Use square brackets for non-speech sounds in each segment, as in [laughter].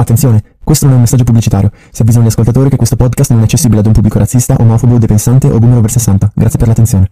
Attenzione, questo non è un messaggio pubblicitario. Si avvisa agli ascoltatori che questo podcast non è accessibile ad un pubblico razzista, omofobo, depensante o boomer over 60. Grazie per l'attenzione.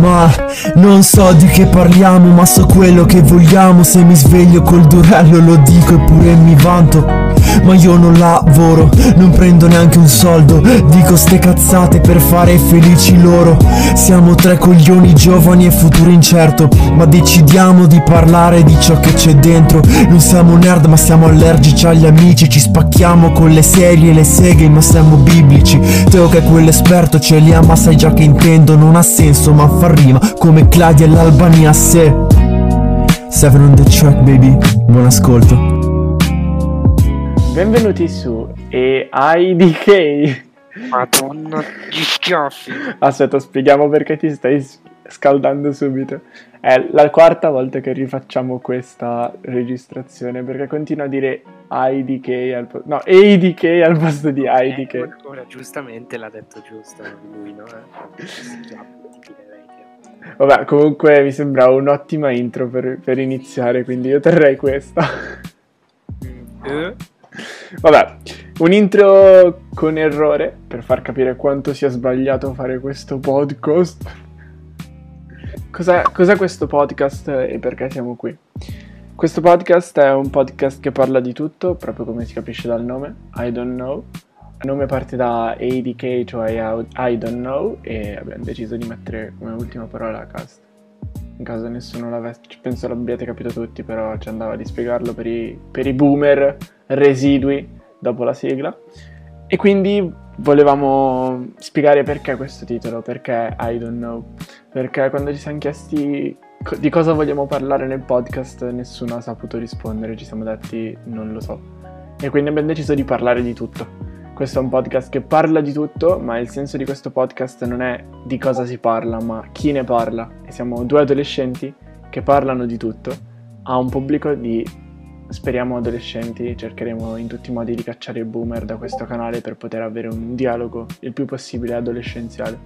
Ma non so di che parliamo, ma so quello che vogliamo. Se mi sveglio col durello lo dico eppure mi vanto. Ma io non lavoro, non prendo neanche un soldo. Dico ste cazzate per fare felici loro. Siamo tre coglioni giovani e futuro incerto. Ma decidiamo di parlare di ciò che c'è dentro. Non siamo nerd, ma siamo allergici agli amici. Ci spacchiamo con le serie e le seghe, ma siamo biblici. Teo che è quell'esperto ce li ha, ma sai già che intendo. Non ha senso, ma fa rima come Claudia e l'Albania sé. Seven on the track, baby. Buon ascolto. Benvenuti su EIDK. Madonna, gli schiaffi. Aspetta, spieghiamo perché ti stai scaldando subito. È la quarta volta che rifacciamo questa registrazione perché continua a dire IDK al posto... No, EIDK al posto di Eh, IDK. ora giustamente l'ha detto giusto lui, no? Eh? Vabbè, comunque mi sembra un'ottima intro per, per iniziare, quindi io terrei questa. Eh? Vabbè, un intro con errore per far capire quanto sia sbagliato fare questo podcast. Cos'è, cos'è questo podcast e perché siamo qui? Questo podcast è un podcast che parla di tutto, proprio come si capisce dal nome, I don't know. Il nome parte da ADK, cioè I don't know, e abbiamo deciso di mettere come ultima parola cast. In caso nessuno l'avesse, penso l'abbiate capito tutti, però ci andava di spiegarlo per i, per i boomer residui dopo la sigla. E quindi volevamo spiegare perché questo titolo, perché I don't know. Perché quando ci siamo chiesti co- di cosa vogliamo parlare nel podcast, nessuno ha saputo rispondere, ci siamo detti non lo so. E quindi abbiamo deciso di parlare di tutto. Questo è un podcast che parla di tutto, ma il senso di questo podcast non è di cosa si parla, ma chi ne parla. E siamo due adolescenti che parlano di tutto a un pubblico di, speriamo, adolescenti. Cercheremo in tutti i modi di cacciare i boomer da questo canale per poter avere un dialogo il più possibile adolescenziale.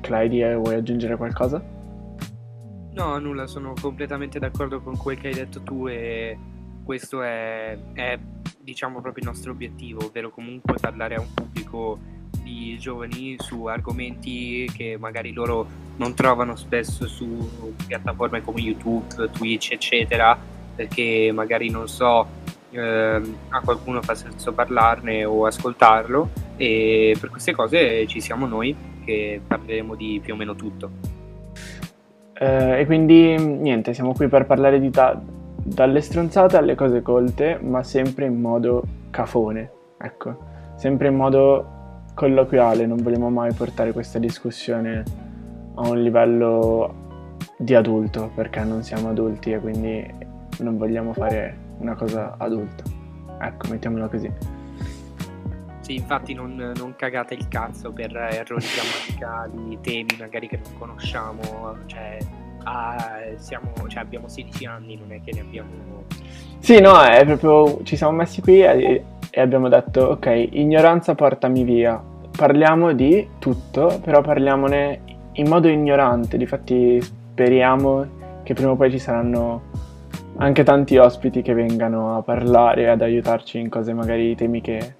Clyde, vuoi aggiungere qualcosa? No, nulla, sono completamente d'accordo con quel che hai detto tu e questo è, è, diciamo proprio il nostro obiettivo, ovvero comunque parlare a un pubblico di giovani su argomenti che magari loro non trovano spesso su piattaforme come YouTube, Twitch, eccetera, perché magari non so, ehm, a qualcuno fa senso parlarne o ascoltarlo e per queste cose ci siamo noi che parleremo di più o meno tutto. Eh, e quindi niente, siamo qui per parlare di ta- dalle stronzate alle cose colte, ma sempre in modo cafone, ecco, sempre in modo colloquiale, non vogliamo mai portare questa discussione a un livello di adulto, perché non siamo adulti e quindi non vogliamo fare una cosa adulta. Ecco, mettiamola così. Sì, infatti non, non cagate il cazzo per errori grammaticali, temi magari che non conosciamo, cioè, ah, siamo, cioè abbiamo 16 anni, non è che ne abbiamo... Sì, no, è proprio. Ci siamo messi qui e, e abbiamo detto: Ok, ignoranza portami via. Parliamo di tutto, però parliamone in modo ignorante. Difatti, speriamo che prima o poi ci saranno anche tanti ospiti che vengano a parlare, ad aiutarci in cose, magari temi che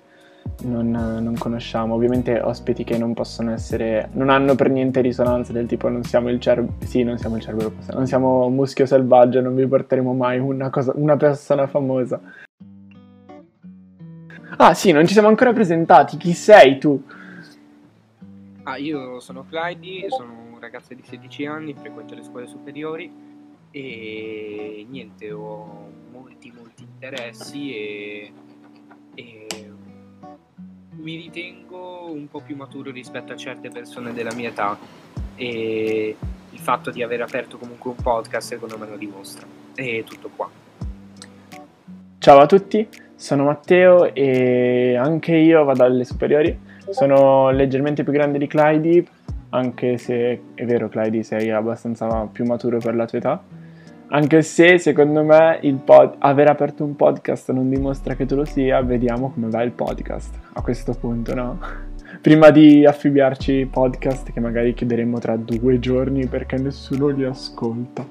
non, non conosciamo. Ovviamente, ospiti che non possono essere. non hanno per niente risonanza, del tipo non siamo il cervo. Sì, non siamo il cervo, non siamo muschio selvaggio, non vi porteremo mai una, cosa, una persona famosa. Ah, sì, non ci siamo ancora presentati. Chi sei tu? Ah, io sono Clyde, sono un ragazzo di 16 anni, frequento le scuole superiori e niente, ho molti molti interessi e, e mi ritengo un po' più maturo rispetto a certe persone della mia età e il fatto di aver aperto comunque un podcast secondo me lo dimostra. E tutto qua. Ciao a tutti, sono Matteo e anche io vado alle superiori. Sono leggermente più grande di Clyde, anche se è vero Clyde sei abbastanza più maturo per la tua età. Anche se secondo me pod- aver aperto un podcast non dimostra che tu lo sia, vediamo come va il podcast a questo punto, no? [laughs] Prima di affibbiarci podcast che magari chiuderemo tra due giorni perché nessuno li ascolta.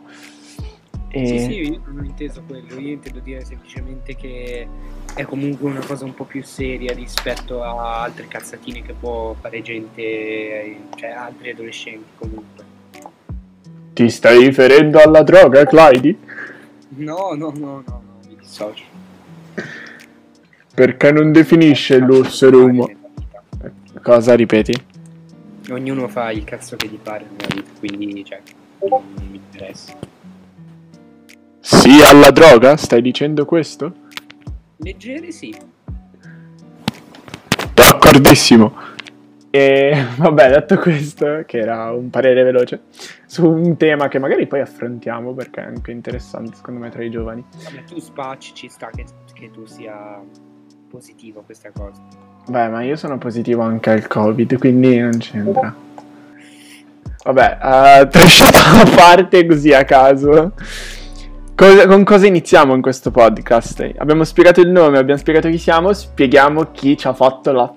E... Sì, sì, io non ho inteso quello, io intendo dire semplicemente che è comunque una cosa un po' più seria rispetto a altre cazzatine che può fare gente, cioè altri adolescenti comunque. Ti stai riferendo alla droga, Clyde? No, no, no, no, no, mi dissocio. Perché non definisce l'essere umano? Cosa ripeti? Ognuno fa il cazzo che gli pare nella vita, quindi cioè, non mi interessa. Sì alla droga? Stai dicendo questo? Leggere sì. D'accordissimo. E [laughs] vabbè, detto questo, che era un parere veloce, su un tema che magari poi affrontiamo perché è anche interessante secondo me tra i giovani. Vabbè, tu spacci, ci sta che, che tu sia positivo a questa cosa. Beh, ma io sono positivo anche al Covid, quindi non c'entra. Vabbè, [laughs] uh, trasciata a parte così a caso. Cosa- con cosa iniziamo in questo podcast? Abbiamo spiegato il nome, abbiamo spiegato chi siamo, spieghiamo chi ci ha fatto la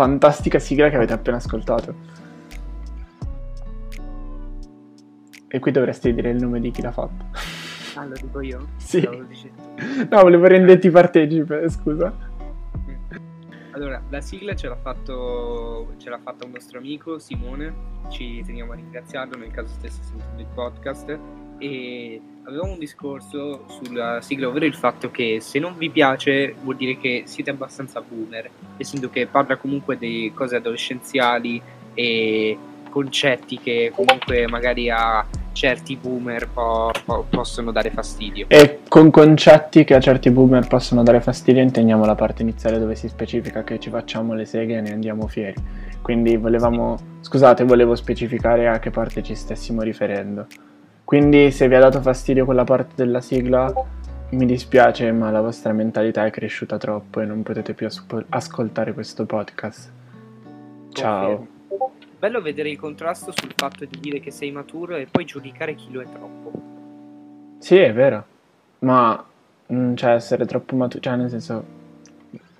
fantastica sigla che avete appena ascoltato. E qui dovresti dire il nome di chi l'ha fatto. Ah, lo dico io? [laughs] Sì. No, volevo renderti partecipe, scusa. Allora, la sigla ce l'ha, fatto, ce l'ha fatta un nostro amico Simone, ci teniamo a ringraziarlo nel caso stesse sentendo il podcast e avevamo un discorso sulla sigla, ovvero il fatto che se non vi piace vuol dire che siete abbastanza boomer, essendo che parla comunque di cose adolescenziali e concetti che comunque magari a certi boomer po- po- possono dare fastidio. E con concetti che a certi boomer possono dare fastidio intendiamo la parte iniziale dove si specifica che ci facciamo le seghe e ne andiamo fieri. Quindi volevamo, scusate, volevo specificare a che parte ci stessimo riferendo. Quindi se vi ha dato fastidio quella parte della sigla, mi dispiace, ma la vostra mentalità è cresciuta troppo e non potete più ascoltare questo podcast. Ciao. Confermo. Bello vedere il contrasto sul fatto di dire che sei maturo e poi giudicare chi lo è troppo. Sì, è vero. Ma mm, cioè essere troppo maturo, cioè nel senso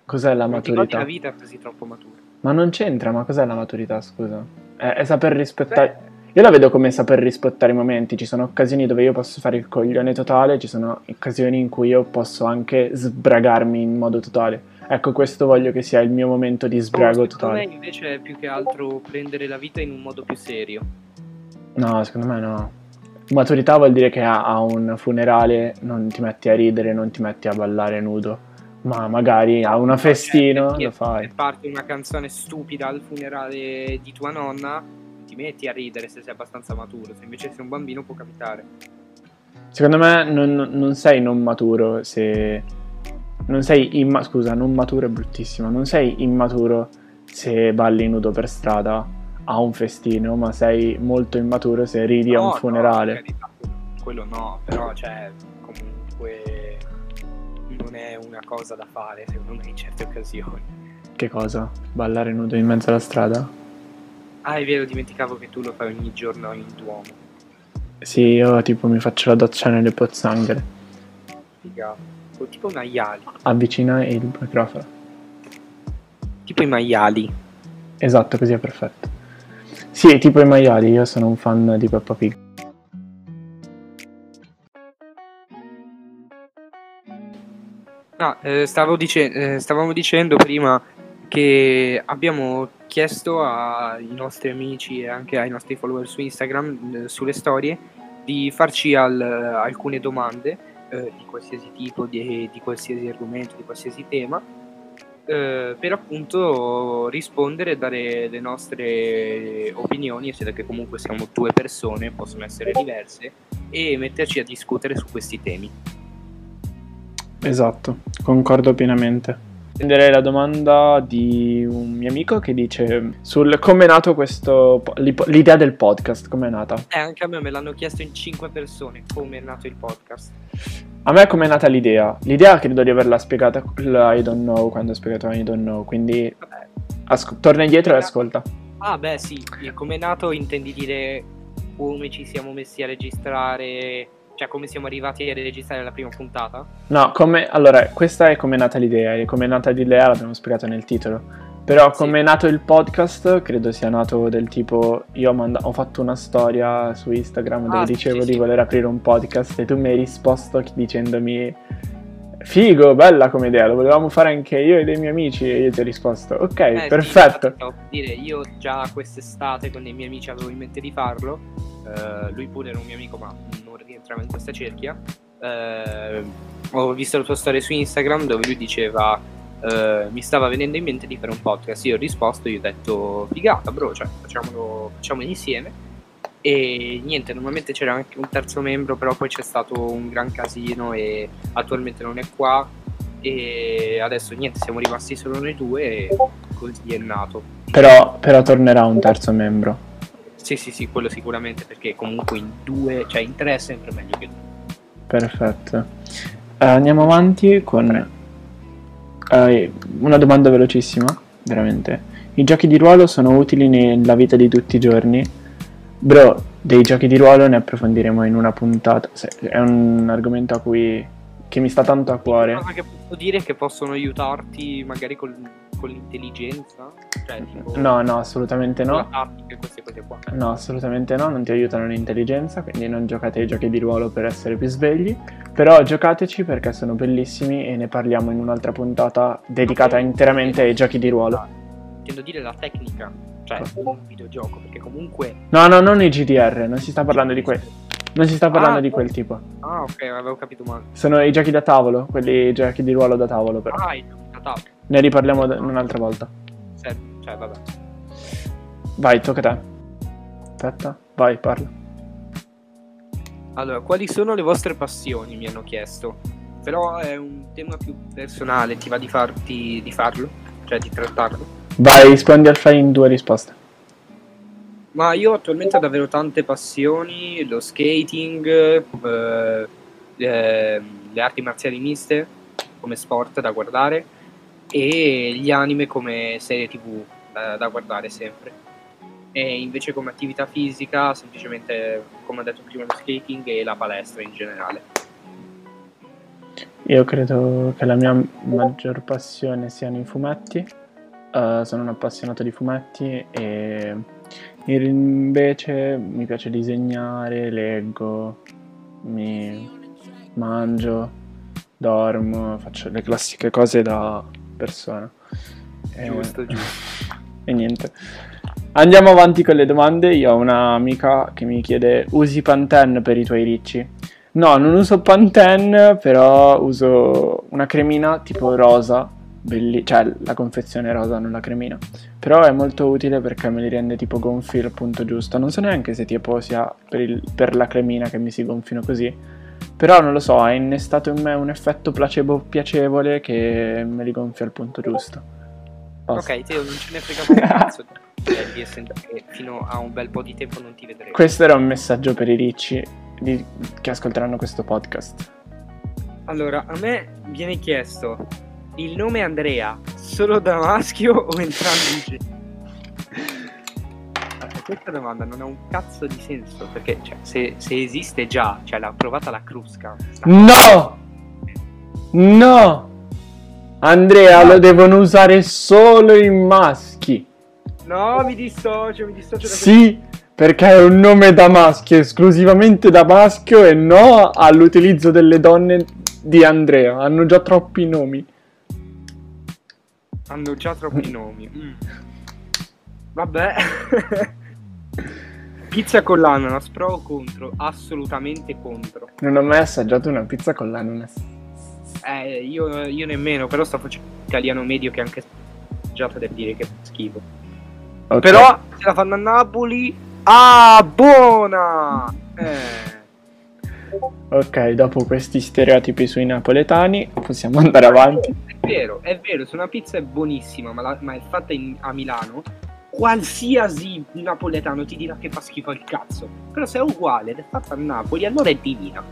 cos'è la Non ti maturità? la vita così troppo maturo. Ma non c'entra, ma cos'è la maturità, scusa? È, è saper rispettare. Io la vedo come saper rispettare i momenti. Ci sono occasioni dove io posso fare il coglione totale, ci sono occasioni in cui io posso anche sbragarmi in modo totale. Ecco, questo voglio che sia il mio momento di sbrago Secondo totale. me invece è più che altro prendere la vita in un modo più serio. No, secondo me no. Maturità vuol dire che a, a un funerale non ti metti a ridere, non ti metti a ballare nudo. Ma magari a una festino Cioè, lo fai. parte una canzone stupida al funerale di tua nonna, metti a ridere se sei abbastanza maturo. Se invece sei un bambino può capitare. Secondo me non, non sei non maturo se... Non sei imma- scusa, non maturo è bruttissimo. Non sei immaturo se balli nudo per strada a un festino, ma sei molto immaturo se ridi a No, un no, funerale. carità, quello no, però cioè comunque non è una cosa da fare secondo me in certe occasioni. Che cosa? Ballare nudo in mezzo alla strada? Ah, è vero, dimenticavo che tu lo fai ogni giorno in Duomo. Sì, io tipo mi faccio la doccia nelle pozzanghere. Figa. O tipo i maiali. Avvicina il microfono. Tipo i maiali. Esatto, così è perfetto. Sì, tipo i maiali, io sono un fan di Peppa Pig. No, eh, stavo dice- eh, stavamo dicendo prima che abbiamo chiesto ai nostri amici e anche ai nostri follower su Instagram, eh, sulle storie, di farci al- alcune domande eh, di qualsiasi tipo, di, di qualsiasi argomento, di qualsiasi tema, eh, per appunto rispondere e dare le nostre opinioni, essendo che comunque siamo due persone, possono essere diverse, e metterci a discutere su questi temi. Esatto, concordo pienamente. Prenderei la domanda di un mio amico che dice sul come è nato questo l'idea del podcast, come è nata? Eh, anche a me me l'hanno chiesto in 5 persone come è nato il podcast. A me come è nata l'idea? L'idea credo di averla spiegata la I don't know quando ho spiegato I don't know, quindi asco- torna indietro e ascolta. Ah, beh, sì, e come è nato intendi dire come ci siamo messi a registrare, cioè come siamo arrivati a registrare la prima puntata? No, come allora, questa è come è nata l'idea e come è nata l'idea l'abbiamo spiegato nel titolo. Però Sì. come è nato il podcast, credo sia nato del tipo, io ho, manda- ho fatto una storia su Instagram dove Ah, sì, dicevo sì, di sì. voler aprire un podcast e tu mi hai risposto dicendomi, figo, bella come idea, lo volevamo fare anche io e dei miei amici e io ti ho risposto, ok, Eh, sì, perfetto. per dire, io già quest'estate con i miei amici avevo in mente di farlo. eh, lui pure era un mio amico, ma non rientrava in questa cerchia. Eh, ho visto la tua storia su Instagram dove lui diceva. eh, mi stava venendo in mente di fare un podcast. Io ho risposto, io ho detto figata, bro, cioè facciamolo, facciamolo insieme. E niente, normalmente c'era anche un terzo membro, però poi c'è stato un gran casino e attualmente non è qua. E adesso niente, siamo rimasti solo noi due e così è nato. Però, però tornerà un terzo membro. Sì, sì, sì, quello sicuramente perché comunque in due, cioè in tre è sempre meglio che due. Perfetto. Eh, andiamo avanti con eh, una domanda velocissima, veramente. I giochi di ruolo sono utili nella vita di tutti i giorni? Bro, dei giochi di ruolo ne approfondiremo in una puntata. Se- È un argomento a cui che mi sta tanto a Una cuore. cosa che posso dire è che possono aiutarti magari col- con l'intelligenza, cioè tipo No, no, assolutamente no. tattica queste cose qua. No, assolutamente no, non ti aiutano l'intelligenza, quindi non giocate ai giochi di ruolo per essere più svegli, però giocateci perché sono bellissimi e ne parliamo in un'altra puntata dedicata interamente ai giochi di ruolo. Intendo dire la tecnica, cioè un videogioco, perché comunque... No, no, non i GDR, non si sta parlando di quel. Non si sta parlando Ah, di quel tipo. Ah, ok, avevo capito male. Sono i giochi da tavolo, quelli giochi di ruolo da tavolo, però. Ah, il gioco da tavola. Ne riparliamo d- un'altra volta. Cioè, cioè, vabbè. Vai, tocca a te. Aspetta, vai, parla. Allora, quali sono le vostre passioni? Mi hanno chiesto. Però è un tema più personale, ti va di, farti, di farlo? Cioè di trattarlo? Vai, rispondi al file in due risposte. Ma io attualmente ho davvero tante passioni, lo skating, eh, eh, le arti marziali miste come sport da guardare e gli anime come serie tv da, da guardare sempre. E invece come attività fisica semplicemente, come ho detto prima, lo skating e la palestra in generale. Io credo che la mia maggior passione siano i fumetti. Eh, sono un appassionato di fumetti e invece mi piace disegnare, leggo, mi mangio, dormo, faccio le classiche cose da persona. E- Giusto, giusto. [laughs] E niente. Andiamo avanti con le domande. Io ho un'amica che mi chiede: usi Pantene per i tuoi ricci? No, non uso Pantene, però uso una cremina tipo rosa, belli- cioè la confezione rosa, non la cremina. Però è molto utile perché me li rende tipo gonfi al punto giusto. Non so neanche se tipo sia per, il- per la cremina che mi si gonfino così. Però non lo so, ha innestato in me un effetto placebo piacevole che me li gonfia al punto giusto. Basta. Ok, Teo, non ce ne frega un [laughs] cazzo di di essere che fino a un bel po' di tempo non ti vedremo. Questo era un messaggio per i ricci di- che ascolteranno questo podcast. Allora, a me viene chiesto il nome Andrea solo da maschio o entrambi i Questa domanda non ha un cazzo di senso perché cioè, se, se esiste già, cioè l'ha provata la Crusca. No! No! Andrea, lo devono usare solo i maschi. No, mi dissocio, mi dissocio da Sì, perché è un nome da maschio, esclusivamente da maschio e no all'utilizzo delle donne di Andrea. Hanno già troppi nomi. Hanno già troppi nomi. Mm. [laughs] Vabbè. [laughs] Pizza con l'ananas, pro o contro? Assolutamente contro. Non ho mai assaggiato una pizza con l'ananas. Eh, io, io nemmeno, però sto facendo italiano medio che anche assaggiato da dire che fa schifo. Ok. Però se la fanno a Napoli, ah, buona! Eh. Ok, dopo questi stereotipi sui napoletani possiamo andare avanti. È vero, è vero, se una pizza è buonissima, ma, la- ma è fatta in- a Milano, qualsiasi napoletano ti dirà che fa schifo al cazzo. Però se è uguale ed è fatta a Napoli, allora è divina.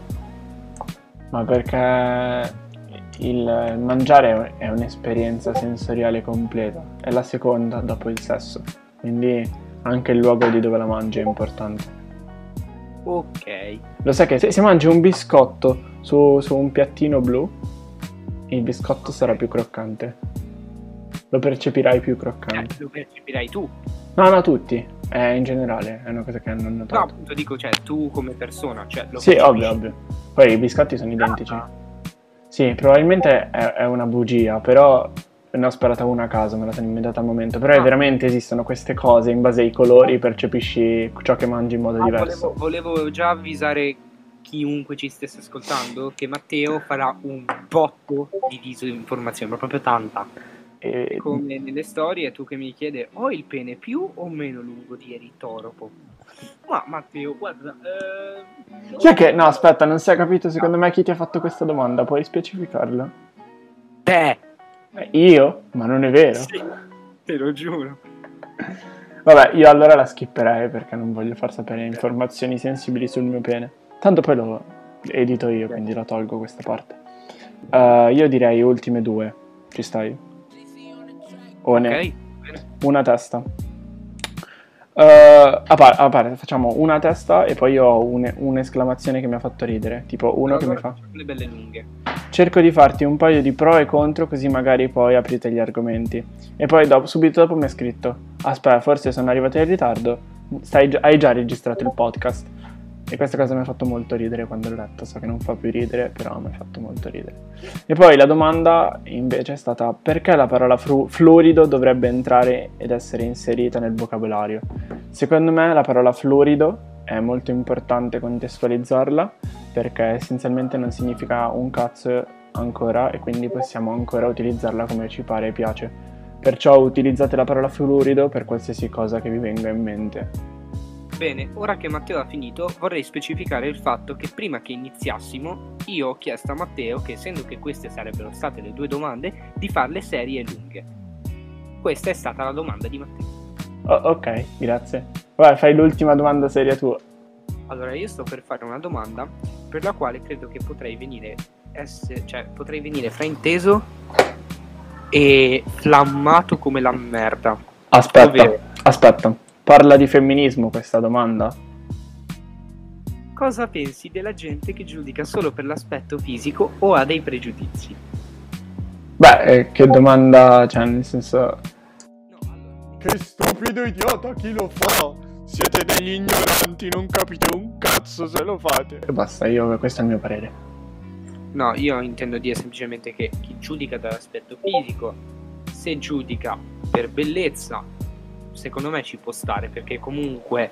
Ma perché il mangiare è un'esperienza sensoriale completa, è la seconda dopo il sesso, quindi anche il luogo di dove la mangi è importante. Ok. Lo sai che se, se mangi un biscotto su, su un piattino blu, il biscotto sarà più croccante. lo percepirai più Eh, croccante. lo percepirai tu. No, no, tutti. È in generale, è una cosa che hanno No, notato. appunto dico, cioè, tu come persona, cioè, lo sì, percepisci. ovvio, ovvio. Poi i biscotti sono identici. Ah, Sì, probabilmente è, è una bugia, però ne ho sparata una a caso, me la sono inventata al momento. Però Ah. veramente esistono queste cose, in base ai colori percepisci ciò che mangi in modo ah, diverso. volevo, volevo già avvisare chiunque ci stesse ascoltando che Matteo farà un botto di disinformazione, ma proprio tanta. E- Come nelle storie, tu che mi chiedi, ho il pene più o meno lungo di Eritoropo? Ma Matteo, guarda, eh, Chi è che... No, aspetta, non si è capito secondo me chi ti ha fatto questa domanda, puoi specificarla? Te! Io? Ma non è vero. Sì, te lo giuro. Vabbè, io allora la skipperei perché non voglio far sapere informazioni sensibili sul mio pene. Tanto poi lo edito io, quindi la tolgo questa parte. Eh, io direi ultime due. Ci stai? O ne- Ok? Bene. Una testa. Eh, a, par- a parte, facciamo una testa e poi ho un- un'esclamazione che mi ha fatto ridere. Tipo uno che mi fa. Le belle lunghe. Cerco di farti un paio di pro e contro così magari poi aprite gli argomenti. E poi dopo, subito dopo mi ha scritto, aspetta, forse sono arrivato in ritardo, Stai hai già registrato il podcast. E questa cosa mi ha fatto molto ridere quando l'ho letto, so che non fa più ridere, però mi ha fatto molto ridere. E poi la domanda invece è stata perché la parola fru- florido dovrebbe entrare ed essere inserita nel vocabolario? Secondo me la parola florido è molto importante contestualizzarla perché essenzialmente non significa un cazzo ancora e quindi possiamo ancora utilizzarla come ci pare e piace. Perciò utilizzate la parola florido per qualsiasi cosa che vi venga in mente. Bene, ora che Matteo ha finito, vorrei specificare il fatto che prima che iniziassimo, io ho chiesto a Matteo che, essendo che queste sarebbero state le due domande, di farle serie e lunghe. Questa è stata la domanda di Matteo. Oh, ok, grazie. Vai, fai l'ultima domanda seria tua. Allora, io sto per fare una domanda per la quale credo che potrei venire, esse- cioè, potrei venire frainteso e flammato come la merda. Aspetta, Ovvero, aspetta. Parla di femminismo questa domanda? cosa pensi della gente che giudica solo per l'aspetto fisico o ha dei pregiudizi? Beh, eh, che domanda, cioè, nel senso... Che stupido idiota, chi lo fa? Siete degli ignoranti, non capite un cazzo se lo fate. E basta, io, questo è il mio parere. No, io intendo dire semplicemente che chi giudica dall'aspetto fisico, se giudica per bellezza, secondo me ci può stare, perché comunque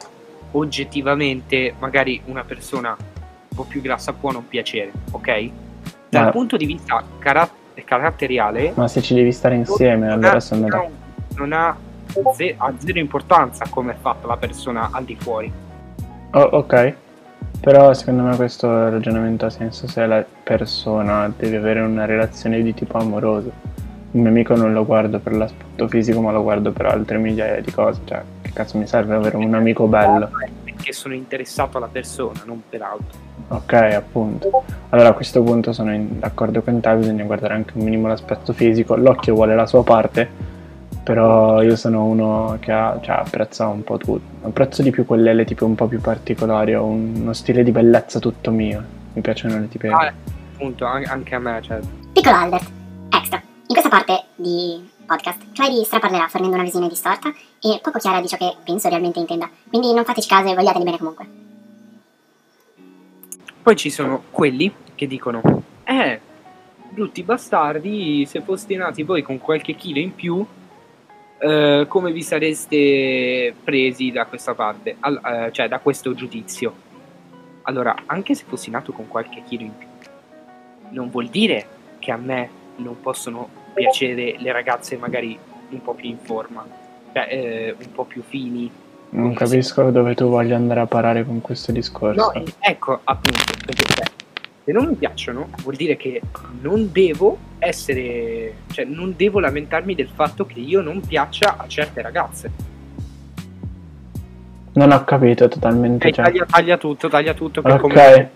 oggettivamente magari una persona un po' più grassa può non piacere, ok? Dal Ma- punto di vista cara- caratteriale, Ma se ci devi stare insieme, non allora sono non da... ha, non ha ze- ha zero importanza come è fatta la persona al di fuori. Oh, ok. Però secondo me questo ragionamento ha senso se la persona deve avere una relazione di tipo amoroso. Un mio amico non lo guardo per l'aspetto fisico, ma lo guardo per altre migliaia di cose. Cioè, che cazzo mi serve avere un amico bello? Perché sono interessato alla persona, non per altro. Ok, appunto. Allora a questo punto sono in- d'accordo con te, bisogna guardare anche un minimo l'aspetto fisico. L'occhio vuole la sua parte, però io sono uno che ha, cioè, apprezza un po' tutto. Apprezzo di più quelle le tipe un po' più particolari, ho un- uno stile di bellezza tutto mio. Mi piacciono le tipe... Ah, appunto, an- anche a me, cioè, Piccolo Albert, extra. In questa parte di podcast, Clary straparlerà fornendo una visione distorta e poco chiara di ciò che penso realmente intenda. Quindi non fateci caso e vogliateli bene comunque. Poi ci sono quelli che dicono: Eh, brutti bastardi, se foste nati voi con qualche chilo in più, eh, come vi sareste presi da questa parte? Al- eh, cioè, da questo giudizio. Allora, anche se fossi nato con qualche chilo in più, non vuol dire che a me non possono piacere le ragazze magari un po' più in forma, cioè eh, un po' più fini, Non capisco dove tu voglia andare a parare con questo discorso. No, ecco appunto, perché cioè, se non mi piacciono vuol dire che non devo essere, cioè non devo lamentarmi del fatto che io non piaccia a certe ragazze. Non ho capito totalmente. Eh, Cioè. taglia, taglia tutto, taglia tutto, Ok,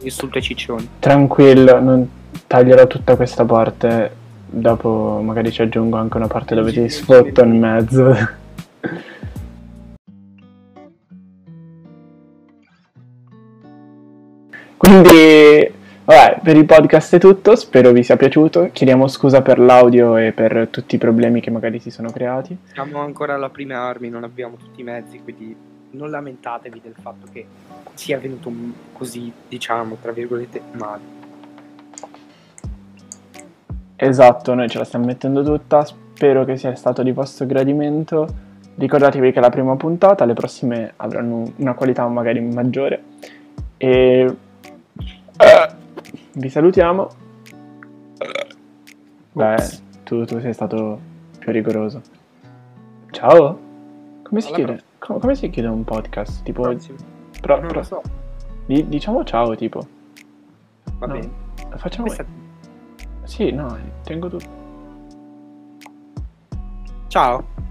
insulto ai ciccioni. tranquillo, non taglierò tutta questa parte. Dopo magari ci aggiungo anche una parte dove ti sfotto in mezzo. [laughs] Quindi Vabbè, per il podcast è tutto, spero vi sia piaciuto. Chiediamo scusa per l'audio e per tutti i problemi che magari si sono creati. Siamo ancora alla prime armi, non abbiamo tutti i mezzi, quindi non lamentatevi del fatto che sia venuto così, diciamo, tra virgolette, male. Esatto, noi ce la stiamo mettendo tutta, spero che sia stato di vostro gradimento. Ricordatevi che è la prima puntata, le prossime avranno una qualità magari maggiore. E eh, vi salutiamo. Beh, tu, tu sei stato più rigoroso. Ciao. Come si Alla chiude? Com- come si chiude un podcast? Tipo, pro- non pro- lo so, di- diciamo ciao, tipo. va No. bene. Facciamo. Sì, no, tengo tutto. Ciao.